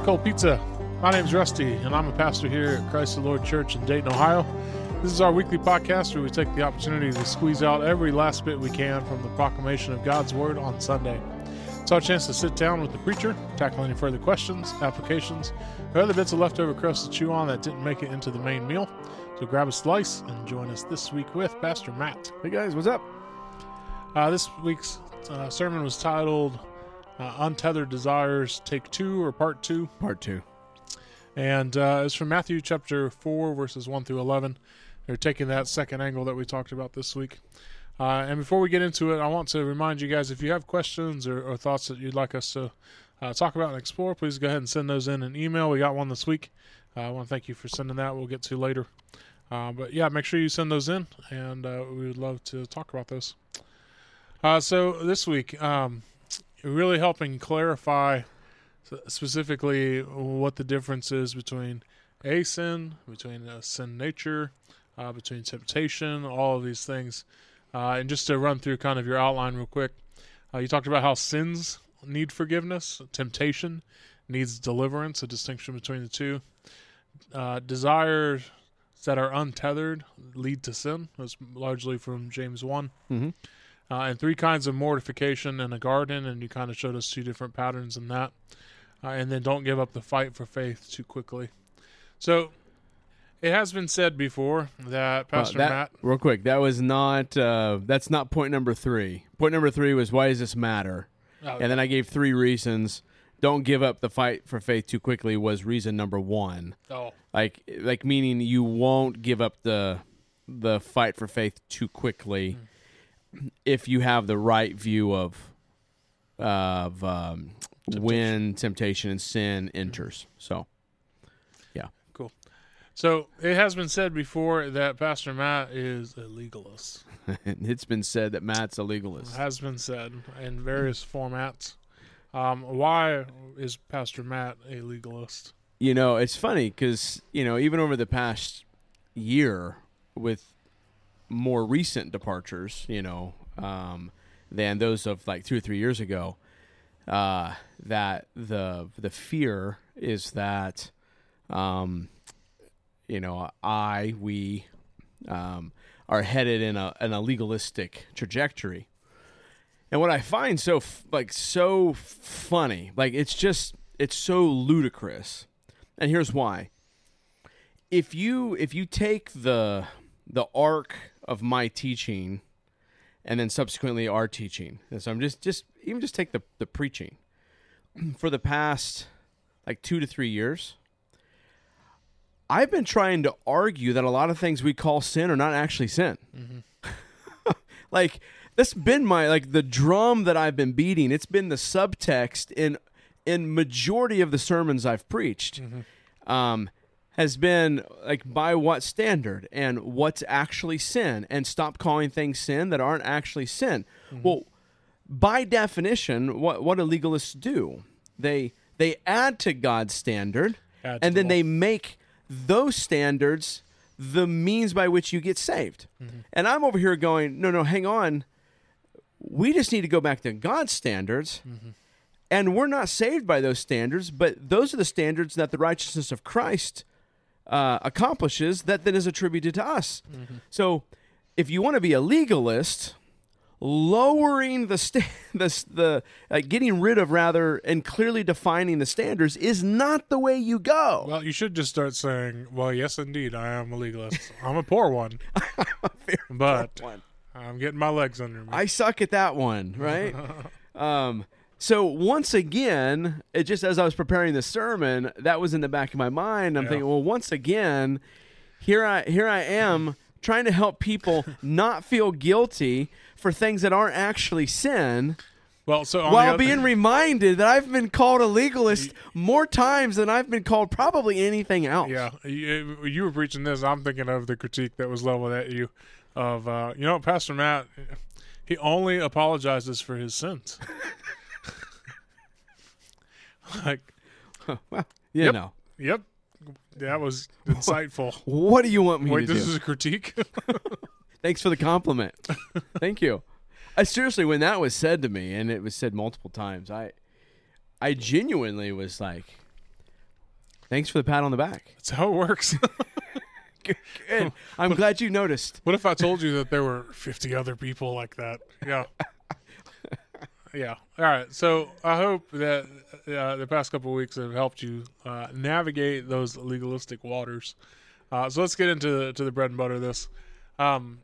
To Cold Pizza. My name is Rusty, and I'm a pastor here at Christ the Lord Church in Dayton, Ohio. This is our weekly podcast where we take the opportunity to squeeze out every last bit we can from the proclamation of God's Word on Sunday. It's our chance to sit down with the preacher, tackle any further questions, applications, or other bits of leftover crust to chew on that didn't make it into the main meal. So grab a slice and join us this week with Pastor Matt. Hey guys, what's up? Uh, this week's uh, sermon was titled uh, Untethered Desires, Take Two or Part Two. Part two. And uh, it's from Matthew chapter 4, verses 1 through 11. They're taking that second angle that we talked about this week. Uh, and before we get into it, I want to remind you guys if you have questions or, or thoughts that you'd like us to uh, talk about and explore, please go ahead and send those in an email. We got one this week. Uh, I want to thank you for sending that. We'll get to later. Uh, but yeah, make sure you send those in, and uh, we would love to talk about those. Uh, so this week, um, really helping clarify specifically what the difference is between a sin, between sin nature, uh, between temptation, all of these things. Uh, and just to run through kind of your outline real quick, uh, you talked about how sins need forgiveness, temptation needs deliverance, a distinction between the two. Uh, desires that are untethered lead to sin. That's largely from James 1. Mm-hmm. Uh, and three kinds of mortification in a garden, and you kind of showed us two different patterns in that. Uh, and then don't give up the fight for faith too quickly. So it has been said before that Pastor that, Matt. Real quick, that was not. Uh, that's not point number three. Point number three was why does this matter? Oh, And then I gave three reasons. Don't give up the fight for faith too quickly was reason number one. oh, Like, like meaning you won't give up the the fight for faith too quickly if you have the right view of of um, when temptation and sin enters. So, yeah, cool. so it has been said before that Pastor Matt is a legalist. it's been said that Matt's a legalist. Has been said in various formats. Um, why is Pastor Matt a legalist? You know, it's funny because you know even over the past year with more recent departures, you know, um, than those of like two or three years ago, uh, that the the fear is that, um, you know, I we um, are headed in a in a legalistic trajectory. And what I find so f- like so funny, like it's just it's so ludicrous. And here's why. If you if you take the the arc of my teaching and then subsequently our teaching. And so I'm just just even just take the the preaching. For the past like 2 to 3 years, I've been trying to argue that a lot of things we call sin are not actually sin. like that's been my like the drum that I've been beating. It's been the subtext in in majority of the sermons I've preached. Um, has been like by what standard and what's actually sin and stop calling things sin that aren't actually sin. Mm-hmm. Well, by definition, what what do legalists do? They they add to God's standard Add and the then they make those standards the means by which you get saved. Mm-hmm. And I'm over here going, no, no, hang on. We just need to go back to God's standards. Mm-hmm. And we're not saved by those standards, but those are the standards that the righteousness of Christ uh, accomplishes that then is attributed to us. So if you want to be a legalist, lowering the sta- the the uh, getting rid of rather and clearly defining the standards is not the way you go. Well, you should just start saying, "Well, yes, indeed, I am a legalist. I'm a poor one, but I'm getting my legs under me." I suck at that one, right? um, so once again, it just as I was preparing the sermon, that was in the back of my mind. I'm Yeah. thinking, well, once again, here I here I am trying to help people not feel guilty for things that aren't actually sin. well, so while being reminded that I've been called a legalist more times than I've been called probably anything else. Yeah, you, you were preaching this. I'm thinking of the critique that was leveled at you of, uh, you know, Pastor Matt, he only apologizes for his sins. like, Well, you Yep. know. yep, that was insightful. What do you want me Wait, to this do? is a critique? Thanks for the compliment. Thank you. I seriously, when that was said to me, and it was said multiple times, I, I genuinely was like, "Thanks for the pat on the back." That's how it works. Good. I'm glad you noticed. what if I told you that there were 50 other people like that? Yeah. Yeah. All right. So I hope that uh, the past couple weeks have helped you uh, navigate those legalistic waters. Uh, so let's get into the, to the bread and butter of this. Um,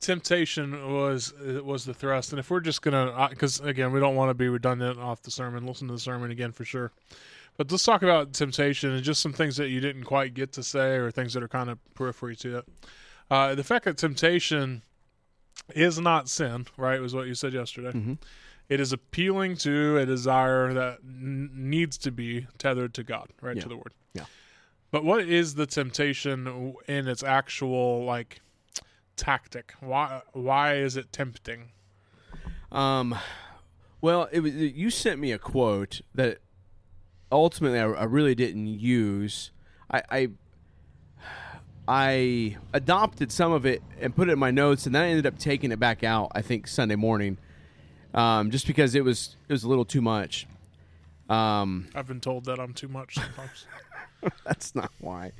temptation was was the thrust, and if we're just gonna, because again, we don't want to be redundant off the sermon. Listen to the sermon again for sure. But let's talk about temptation and just some things that you didn't quite get to say, or things that are kind of periphery to it. Uh, the fact that temptation is not sin, right, was what you said yesterday. Mm-hmm. It is appealing to a desire that n- needs to be tethered to God, right, Yeah. to the Word. Yeah. But what is the temptation in its actual like tactic? Why why is it tempting? Um, well, it was you sent me a quote that ultimately I, I really didn't use. I, I I adopted some of it and put it in my notes, and then I ended up taking it back out. I think Sunday morning, um, just because it was it was a little too much. Um, I've been told that I'm too much sometimes. that's not why.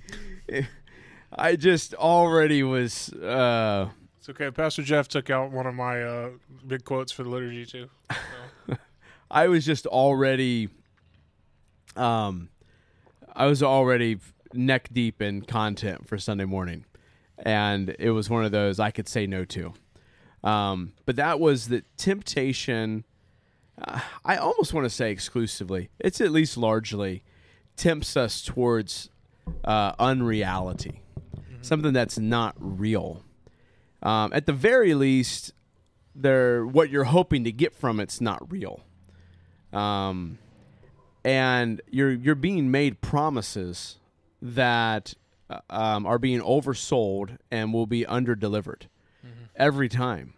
I just already was. Uh, it's okay. Pastor Jeff took out one of my uh, big quotes for the liturgy too. So. I was just already um I was already neck deep in content for Sunday morning. And it was one of those I could say no to. Um but that was the temptation uh, I almost want to say exclusively. It's at least largely tempts us towards uh unreality. Something that's not real. Um, at the very least, there what you're hoping to get from it's not real um, and you're you're being made promises that uh, um, are being oversold and will be underdelivered every time,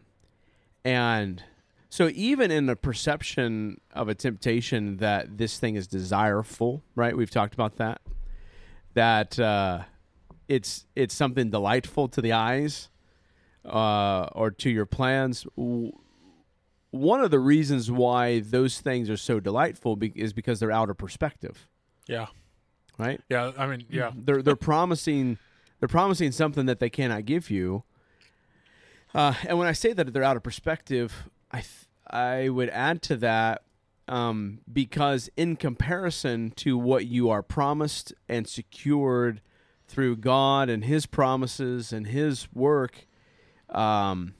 and so even in the perception of a temptation that this thing is desireful, right? We've talked about that. That uh, it's it's something delightful to the eyes uh, or to your plans. One of the reasons why those things are so delightful be- is because they're out of perspective, Yeah. right? Yeah. I mean, yeah. They're they're promising they're promising something that they cannot give you. Uh, and when I say that they're out of perspective, I th- I would add to that um, because in comparison to what you are promised and secured through God and His promises and His work, um,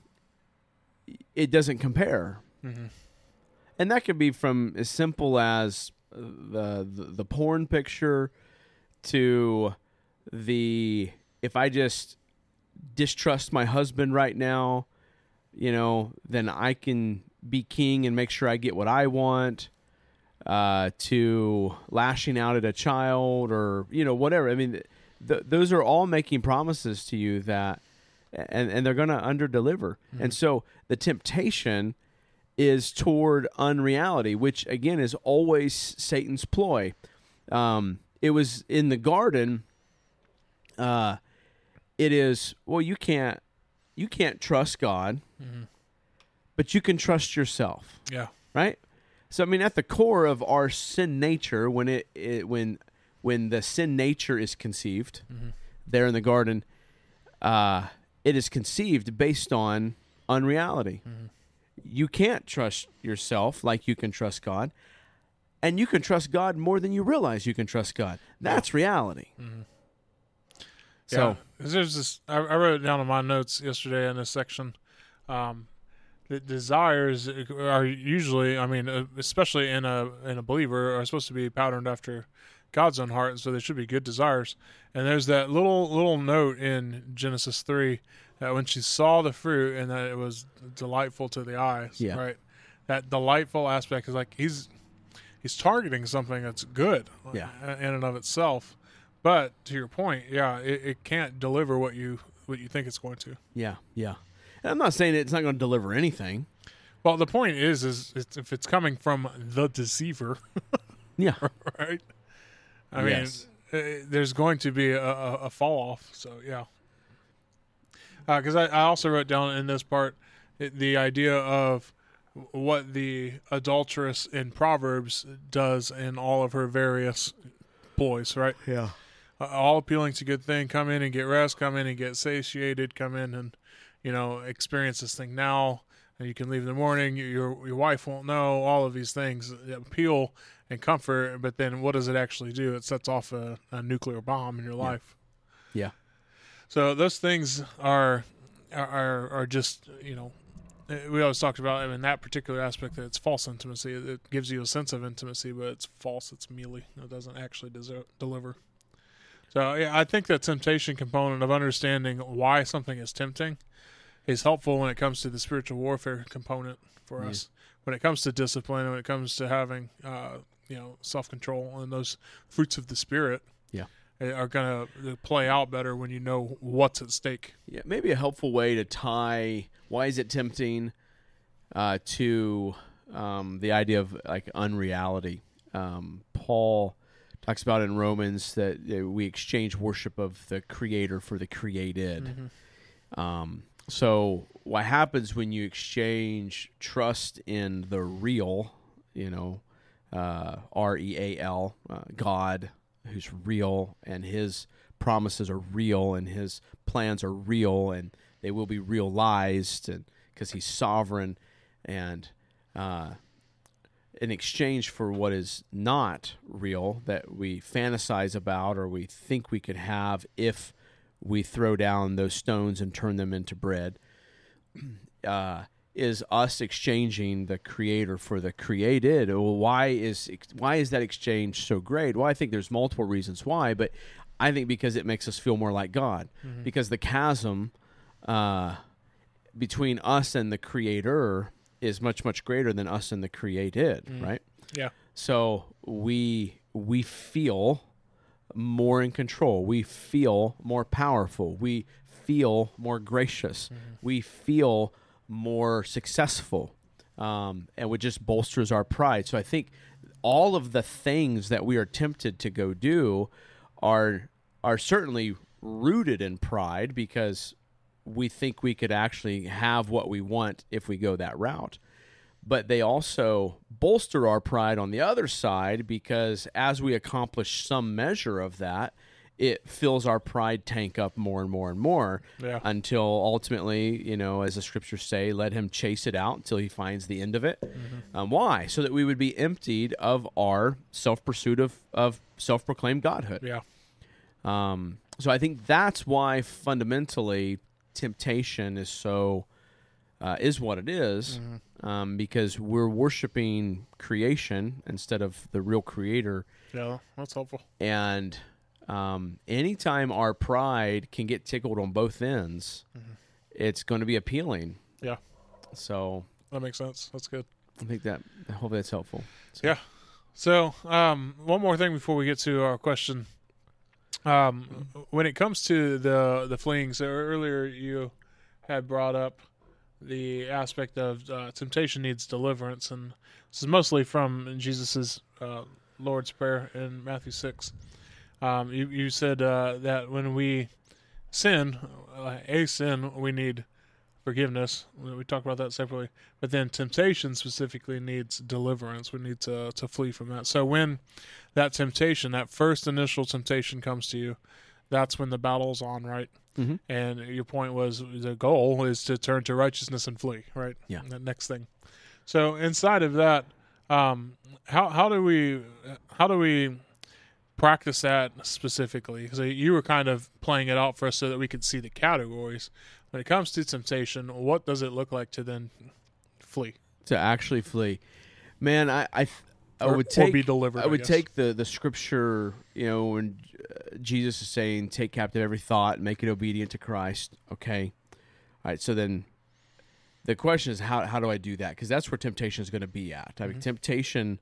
it doesn't compare. Hmm and that could be from as simple as the, the the porn picture to the if I just distrust my husband right now, you know, then I can be king and make sure I get what I want. Uh, to lashing out at a child or you know whatever. I mean, th- those are all making promises to you that, and and they're going to underdeliver. And so the temptation is toward unreality, which again is always Satan's ploy. Um, it was in the garden. Uh, it is well, you can't you can't trust God, Mhm. but you can trust yourself, Yeah. right? So I mean, at the core of our sin nature, when it, it when when the sin nature is conceived Mhm. there in the garden, uh, it is conceived based on unreality Mhm. you can't trust yourself like you can trust God. And you can trust God more than you realize you can trust God. That's reality. So, yeah. there's this. I, I wrote it down in my notes yesterday in this section. Um, the desires are usually, I mean, uh, especially in a in a believer, are supposed to be patterned after God's own heart, so they should be good desires. And there's that little little note in Genesis three that when she saw the fruit and that it was delightful to the eyes, Yeah. right? That delightful aspect is like he's he's targeting something that's good, Yeah. in and of itself. But to your point, yeah, it, it can't deliver what you what you think it's going to. yeah, yeah. And I'm not saying it's not going to deliver anything. Well, the point is, is it's, if it's coming from the deceiver, Yeah. right? I Yes. mean, uh, there's going to be a, a, a fall off. So yeah, because I, I also wrote down in this part it, the idea of what the adulteress in Proverbs does in all of her various ploys, right? Yeah. All appealing to good thing. Come in and get rest. Come in and get satiated. Come in and you know experience this thing now. And you can leave in the morning. Your your wife won't know. All of these things appeal and comfort, but then what does it actually do? It sets off a, a nuclear bomb in your life. Yeah. So those things are are are just you know we always talked about in that particular aspect that it's false intimacy. It gives you a sense of intimacy, but it's false. It's mealy. It doesn't actually deser- deliver. So yeah, I think that temptation component of understanding why something is tempting is helpful when it comes to the spiritual warfare component for Yeah. us. When it comes to discipline, when it comes to having uh, you know self control and those fruits of the spirit, Yeah. eh, are going to play out better when you know what's at stake. Yeah, maybe a helpful way to tie why is it tempting uh, to um, the idea of like unreality. Um, Paul talks about in Romans that uh, we exchange worship of the Creator for the created. Um, so what happens when you exchange trust in the real, you know, uh, R E A L, uh, God, who's real, and His promises are real, and His plans are real, and they will be realized, and because He's sovereign, and uh, in exchange for what is not real that we fantasize about or we think we could have if we throw down those stones and turn them into bread uh, is us exchanging the creator for the created. Well, why is why is that exchange so great? Well i think there's multiple reasons why but i think because it makes us feel more like god. Because the chasm uh, between us and the creator is much much greater than us and the created right Yeah. so we we feel more in control. We feel more powerful. We feel more gracious. We feel more successful, um, and it just bolsters our pride. So I think all of the things that we are tempted to go do are are certainly rooted in pride because we think we could actually have what we want if we go that route but they also bolster our pride on the other side because as we accomplish some measure of that, it fills our pride tank up more and more and more Yeah. until ultimately, you know, as the scriptures say, let him chase it out until he finds the end of it. Um, why? So that we would be emptied of our self pursuit of, of self proclaimed godhood. Yeah. Um, so I think that's why fundamentally temptation is so uh, is what it is, um, because we're worshiping creation instead of the real creator. Yeah. That's helpful. And um, anytime our pride can get tickled on both ends, it's going to be appealing. Yeah. So That makes sense. That's good. I think that I hope that's helpful. So, Yeah. So, um, one more thing before we get to our question. Um, when it comes to the the fleeing, so earlier you had brought up the aspect of uh, temptation needs deliverance, and this is mostly from Jesus's uh, Lord's Prayer in Matthew six. Um, you you said uh, that when we sin, uh, a sin, we need forgiveness. We talk about that separately. But then temptation specifically needs deliverance. We need to to flee from that. So when that temptation, that first initial temptation comes to you, that's when the battle's on, right? Mhm. And your point was the goal is to turn to righteousness and flee, right? Yeah. That next thing. So inside of that, um, how how do we how do we practice that specifically? Because you were kind of playing it out for us so that we could see the categories. When it comes to temptation, what does it look like to then flee to actually flee, man, I I, I or, would take be delivered? I would guess. take the the scripture, you know, when uh, Jesus is saying, "Take captive every thought, make it obedient to Christ." Okay, all right. So then, the question is, how how do I do that? Because that's where temptation is going to be at. I mean, Mm-hmm. temptation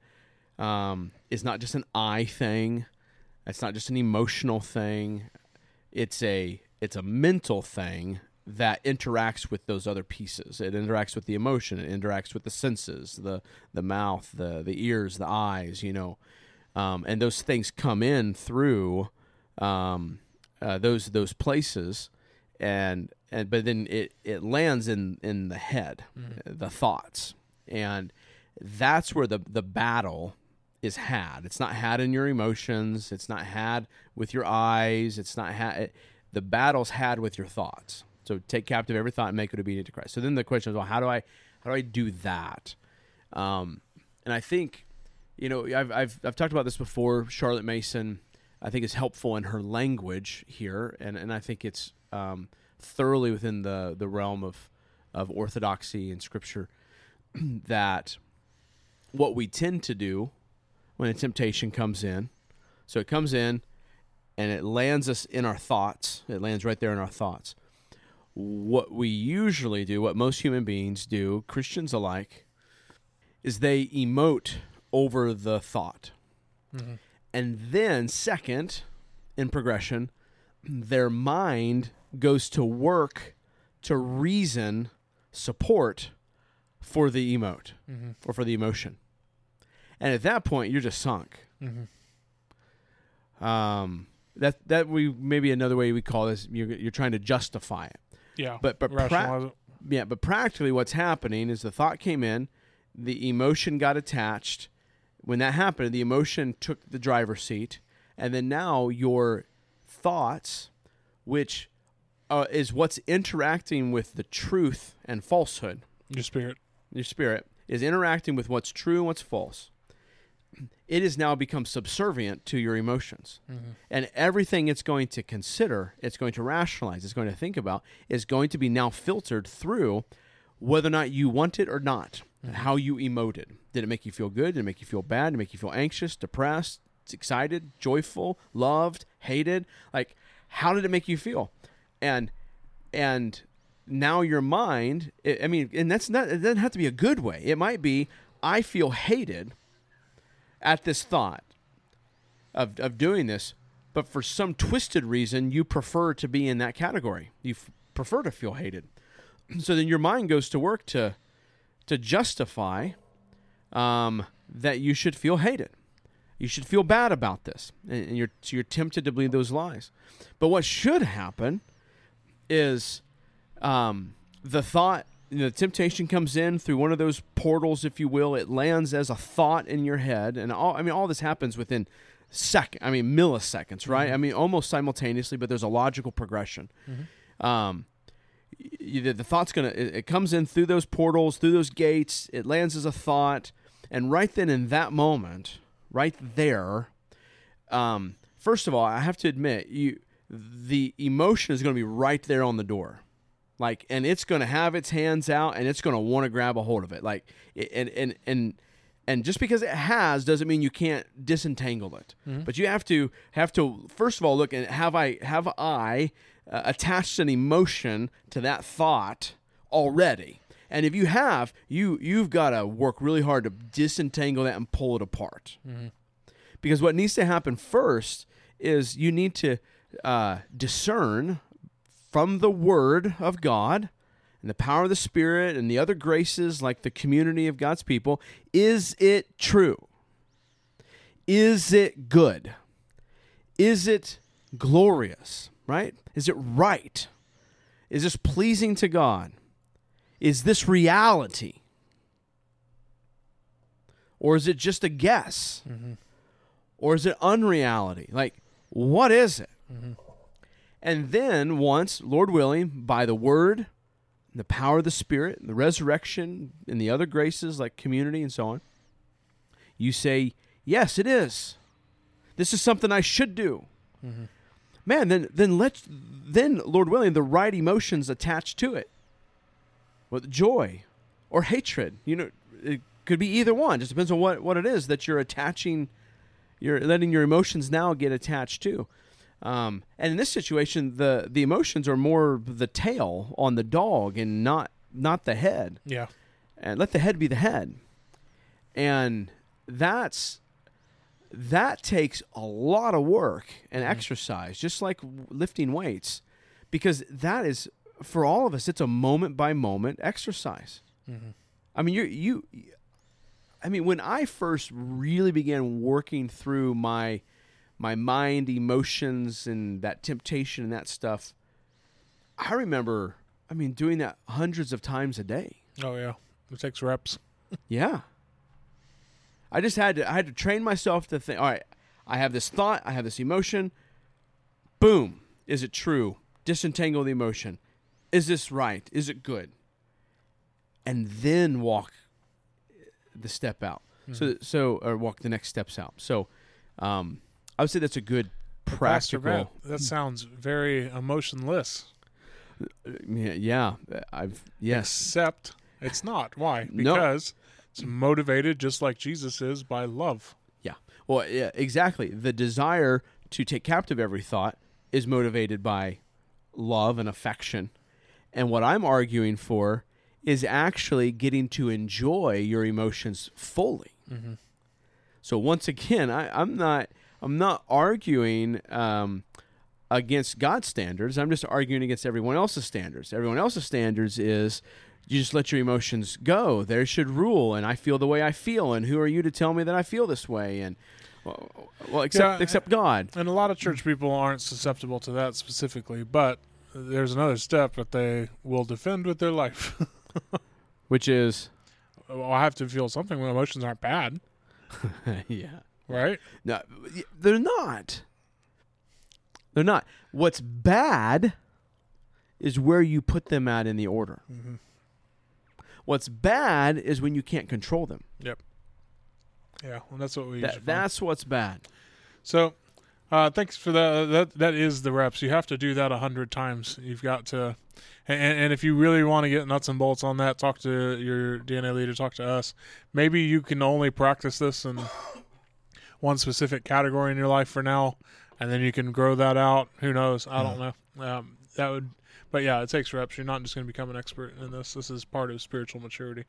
um, is not just an eye thing. It's not just an emotional thing. It's a it's a mental thing that interacts with those other pieces. It interacts with the emotion. It interacts with the senses, the the mouth, the the ears, the eyes. You know, um, and those things come in through um, uh, those those places, and and but then it it lands in in the head, the thoughts, and that's where the the battle is had. It's not had in your emotions. It's not had with your eyes. It's not had. The battle's had with your thoughts. So take captive every thought and make it obedient to Christ. So then the question is, well, how do I how do I do that? Um, and I think, you know, I've, I've I've talked about this before. Charlotte Mason, I think, is helpful in her language here, and and I think it's um, thoroughly within the the realm of of orthodoxy and scripture that what we tend to do when a temptation comes in. So it comes in and it lands us in our thoughts. It lands right there in our thoughts. What we usually do, what most human beings do, Christians alike, is they emote over the thought. Mm-hmm. And then, second, in progression, their mind goes to work to reason support for the emote Mm-hmm. or for the emotion. And at that point, you're just sunk. Mm-hmm. Um, that that we maybe another way we call this. You're you're trying to justify it. Yeah. But but pra- yeah, but practically what's happening is the thought came in, the emotion got attached. When that happened, the emotion took the driver's seat, and then now your thoughts, which uh, is what's interacting with the truth and falsehood, Your spirit. your spirit is interacting with what's true and what's false. It has now become subservient to your emotions. Mm-hmm. And everything it's going to consider, it's going to rationalize, it's going to think about, is going to be now filtered through whether or not you want it or not, and how you emoted. Did it make you feel good? Did it make you feel bad? Did it make you feel anxious, depressed, excited, joyful, loved, hated? Like, how did it make you feel? And and now your mind i I mean and that's not it doesn't have to be a good way it might be i feel hated at this thought of, of doing this but for some twisted reason you prefer to be in that category. You f- prefer to feel hated. So then your mind goes to work to to justify um, that you should feel hated. You should feel bad about this. And you're so you're tempted to believe those lies. But what should happen is um, the thought you know, the temptation comes in through one of those portals if you will. It lands as a thought in your head and all i mean all this happens within second i mean milliseconds right? I mean almost simultaneously but there's a logical progression. Um, y- the, the thought's gonna it, it comes in through those portals through those gates. It lands as a thought. And right then in that moment right there um, first of all i have to admit you the emotion is going to be right there on the door like and it's going to have its hands out and it's going to want to grab a hold of it. Like and and and and just because it has doesn't mean you can't disentangle it. But you have to have to first of all look and have i have i uh, attached an emotion to that thought already? And if you have you you've got to work really hard to disentangle that and pull it apart. Because what needs to happen first is you need to uh, discern from the Word of God and the power of the Spirit and the other graces, like the community of God's people, is it true? Is it good? Is it glorious? Right? Is it right? Is this pleasing to God? Is this reality? Or is it just a guess? Mm-hmm. Or is it unreality? Like, what is it? Mm-hmm. And then, once, Lord willing, by the word, the power of the Spirit, the resurrection, and the other graces like community and so on, you say, Yes, it is. This is something I should do. Mm-hmm. Man, then then let's then, Lord willing, the right emotions attached to it. With joy or hatred. You know, it could be either one. Just depends on what, what it is that you're attaching you're letting your emotions now get attached to. Um, and in this situation, the the emotions are more the tail on the dog and not not the head. Yeah. And let the head be the head. And that's that takes a lot of work and exercise, just like lifting weights, because that is for all of us. It's a moment by moment exercise. I mean, you you. I mean, when I first really began working through my my mind, emotions, and that temptation and that stuff, I remember. I mean, doing that hundreds of times a day. Oh yeah. It takes reps. yeah. I just had to I had to train myself to think, all right, I have this thought, I have this emotion. Boom. Is it true? Disentangle the emotion. Is this right? Is it good? And then walk the step out. So so or walk the next steps out. So um I would say that's a good practical that sounds very emotionless. yeah, yeah, I've yes. Except it's not. Why? No. Because it's motivated just like Jesus is by love. Yeah. Well, yeah, exactly. The desire to take captive every thought is motivated by love and affection. And what I'm arguing for is actually getting to enjoy your emotions fully. Mm-hmm. So once again, I, I'm not I'm not arguing um, against God's standards. I'm just arguing against everyone else's standards. Everyone else's standards is you just let your emotions go. They should rule, and I feel the way I feel. And who are you to tell me that I feel this way? And well, well except Yeah, except God. And a lot of church people aren't susceptible to that specifically, but there's another step that they will defend with their life. Which is well, I have to feel something when emotions aren't bad, yeah. Right? No, they're not. They're not. What's bad is where you put them at in the order. Mm-hmm. What's bad is when you can't control them. Yep. Yeah, well, that's what we. That, that's what's bad. So, uh, thanks for that. That that is the reps. You have to do that a hundred times. You've got to, and, and if you really want to get nuts and bolts on that, talk to your DNA leader. Talk to us. Maybe you can only practice this in one specific category in your life for now, and then you can grow that out. Who knows? I don't know. Um, that would, but yeah, it takes reps. You're not just going to become an expert in this. This is part of spiritual maturity.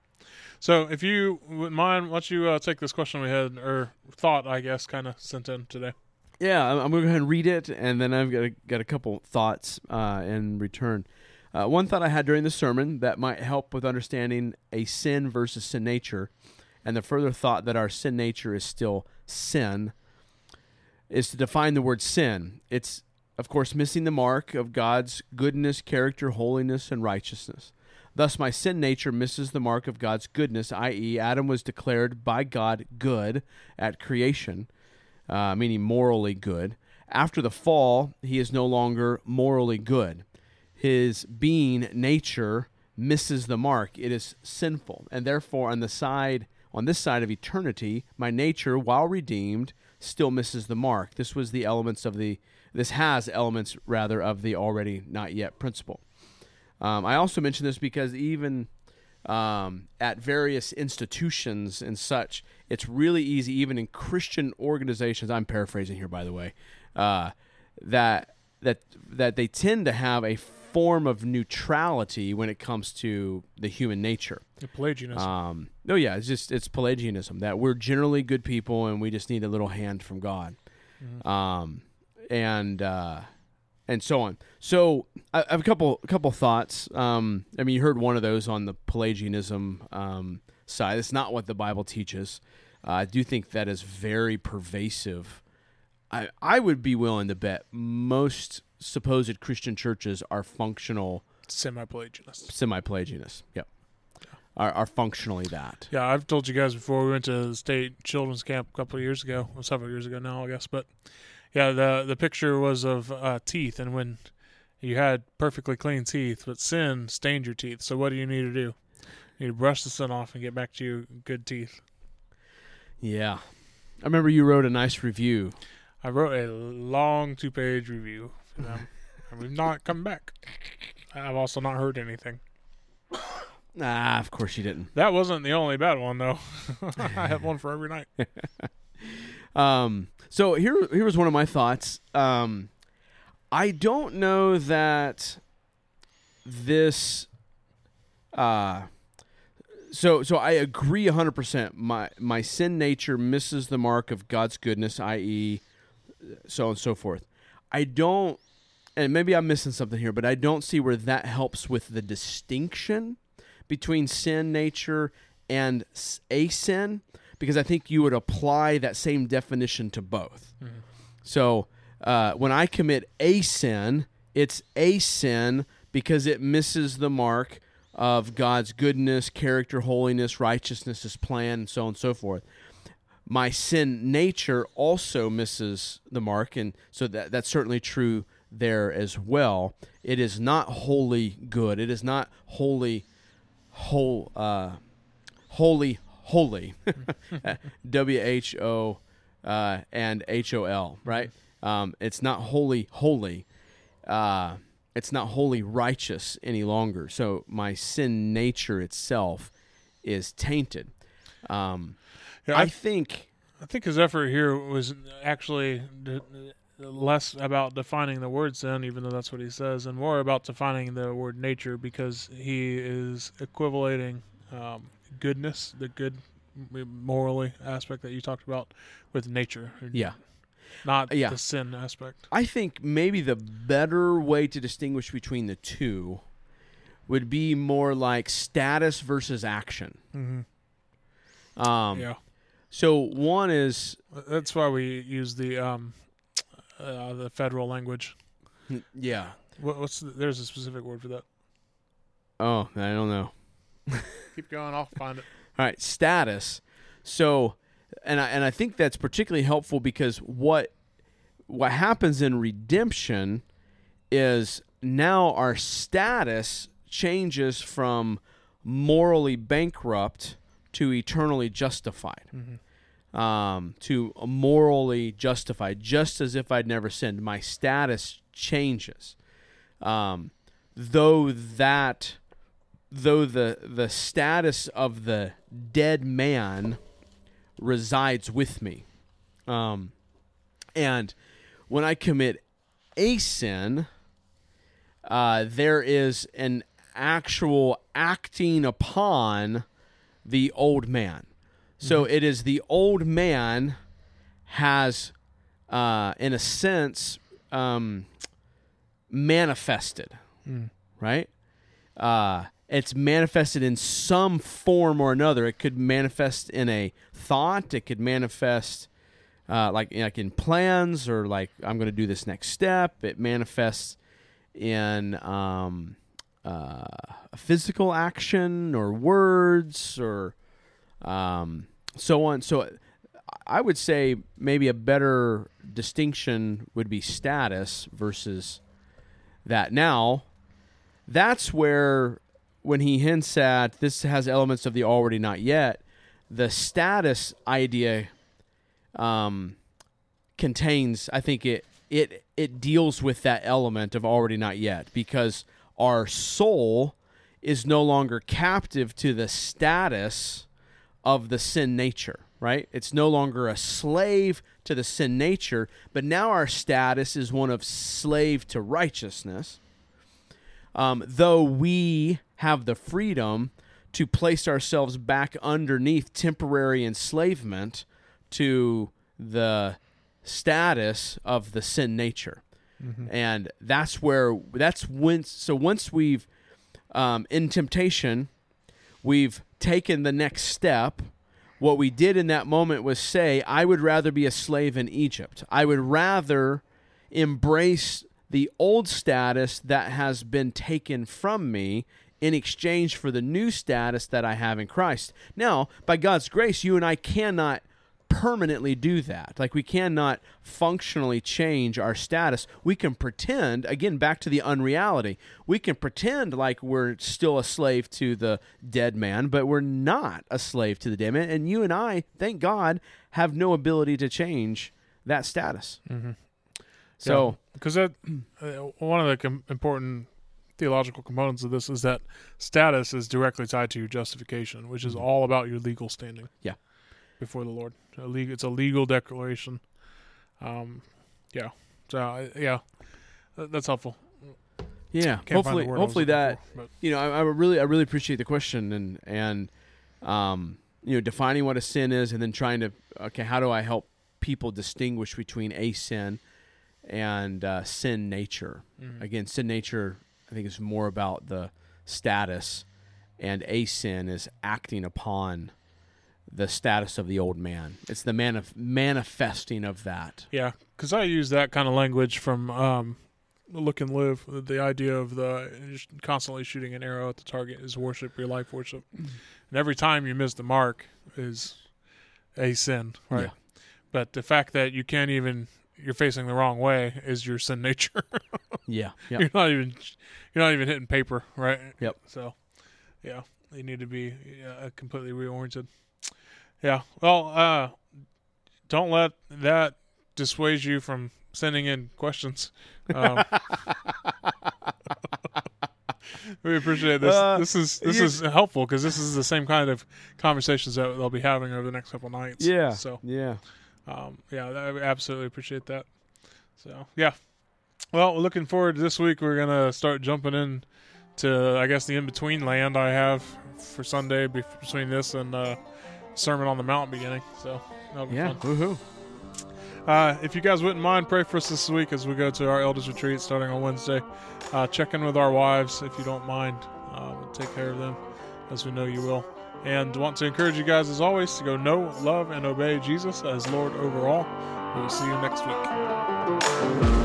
So, if you wouldn't mind, why don't you uh, take this question we had or thought, I guess, kind of sent in today. Yeah, I'm I'm gonna go ahead and read it, and then I've got a, got a couple thoughts uh, in return. Uh, one thought I had during the sermon that might help with understanding a sin versus sin nature, and the further thought that our sin nature is still sin, is to define the word sin. It's of course missing the mark of God's goodness, character, holiness, and righteousness. Thus, my sin nature misses the mark of God's goodness, i.e., Adam was declared by God good at creation uh, meaning morally good. After the fall, he is no longer morally good. His being nature misses the mark. It is sinful, and therefore, on the side on this side of eternity, my nature, while redeemed, still misses the mark. This was the elements of the. This has elements rather of the already not yet principle. Um, I also mention this because even um, at various institutions and such, it's really easy, even in Christian organizations. I'm paraphrasing here, by the way, uh, that that that they tend to have a form of neutrality when it comes to the human nature. The Pelagianism. Um, oh yeah, it's just it's Pelagianism that we're generally good people and we just need a little hand from God, um, and uh, and so on. So I, I have a couple a couple thoughts. Um, I mean, you heard one of those on the Pelagianism um, side. It's not what the Bible teaches. Uh, I do think that is very pervasive. I I would be willing to bet most supposed Christian churches are functional Semi-Pelagianists. semi-Pelagianists. Yep. Are, are functionally that. Yeah, I've told you guys before. We went to the state children's camp a couple of years ago, well, several years ago now, I guess. But yeah, the the picture was of uh, teeth, and when you had perfectly clean teeth, but sin stained your teeth. So what do you need to do? You need to brush the sin off and get back to your good teeth. Yeah. I remember you wrote a nice review. I wrote a long two page review for and we've not come back. I've also not heard anything. Ah, of course you didn't. That wasn't the only bad one though. I have one for every night. Um, so here, here was one of my thoughts. Um, I don't know that this. Uh, so so I agree hundred percent. My my sin nature misses the mark of God's goodness, i.e., so on and so forth. I don't, and maybe I'm missing something here, but I don't see where that helps with the distinction between sin nature and a sin, because I think you would apply that same definition to both. So uh, when I commit a sin, it's a sin because it misses the mark of God's goodness, character, holiness, righteousness, His plan, and so on and so forth. My sin nature also misses the mark, and so that that's certainly true there as well. It is not wholly good. It is not wholly whole, uh, holy, holy. W H O uh, and H O L. Right? Um, it's not wholly holy. Uh, it's not wholly righteous any longer. So my sin nature itself is tainted. Um, Yeah, I I, think. I think his effort here was actually less about defining the word sin, even though that's what he says, and more about defining the word nature because he is equivalating um, goodness, the good morally aspect that you talked about, with nature. Yeah. Not Yeah. the sin aspect. I think maybe the better way to distinguish between the two would be more like status versus action. Mm-hmm. Um, yeah. So one is That's why we use the um, uh, the federal language. yeah. What, what's the, there's a specific word for that? Oh, I don't know. Keep going. I'll find it. All right, status. So, and I and I think that's particularly helpful because what what happens in redemption is now our status changes from morally bankrupt to eternally justified. Um, to morally justify, just as if I'd never sinned. My status changes. Um, though that though the the status of the dead man resides with me um and when i commit a sin uh there is an actual acting upon the old man so it is the old man has uh in a sense um manifested right uh, it's manifested in some form or another. It could manifest in a thought. It could manifest uh, like like in plans or like I'm going to do this next step. It manifests in um, uh, a physical action or words or um, so on. So I would say maybe a better distinction would be status versus that. Now, that's where when he hints at this has elements of the already not yet the status idea um, contains i think it it it deals with that element of already not yet because our soul is no longer captive to the status of the sin nature right? It's no longer a slave to the sin nature but now our status is one of slave to righteousness. Um, though we have the freedom to place ourselves back underneath temporary enslavement to the status of the sin nature. And that's where, that's when, so once we've, um, in temptation, we've taken the next step. What we did in that moment was say, I would rather be a slave in Egypt. I would rather embrace the old status that has been taken from me in exchange for the new status that I have in Christ. Now, by God's grace, you and I cannot permanently do that. Like we cannot functionally change our status. We can pretend, again, back to the unreality, we can pretend like we're still a slave to the dead man, but we're not a slave to the dead man. And you and I, thank God, have no ability to change that status. So, because that uh, one of the com- important theological components of this is that status is directly tied to your justification, which is all about your legal standing. Mm-hmm. Yeah. before the Lord, it's a legal declaration. Um, yeah, so uh, yeah, that's helpful. yeah, Can't hopefully, the word I was hopefully that for, you know, I, I really, I really appreciate the question and and um, you know, defining what a sin is, and then trying to okay, how do I help people distinguish between a sin and uh, sin nature? Mhm. Again, sin nature, I think, is more about the status, and a sin is acting upon the status of the old man. It's the manif- manifesting of that. Yeah, because I use that kind of language from um, look and live. The idea of the constantly shooting an arrow at the target is worship, your life worship, and every time you miss the mark is a sin, right? Yeah. But the fact that you can't even you're facing the wrong way is your sin nature. Yeah. Yeah. you're not even you're not even hitting paper, right? Yep. So, yeah, you need to be uh, completely reoriented. Yeah. Well, uh, don't let that dissuade you from sending in questions. Um, we appreciate this. Uh, this is this is helpful because this is the same kind of conversations that they'll be having over the next couple nights. Yeah. So Yeah. um, yeah, I absolutely appreciate that. So yeah, well, looking forward to this week. We're gonna start jumping in to I guess the in between land I have for Sunday be- between this and uh, Sermon on the Mount beginning. So that'll be Yeah. fun. Woohoo. Uh, if you guys wouldn't mind, pray for us this week as we go to our elders retreat starting on Wednesday. Uh, check in with our wives if you don't mind. Um, take care of them as we know you will. And want to encourage you guys as always to go know, love, and obey Jesus as Lord over all. We will see you next week.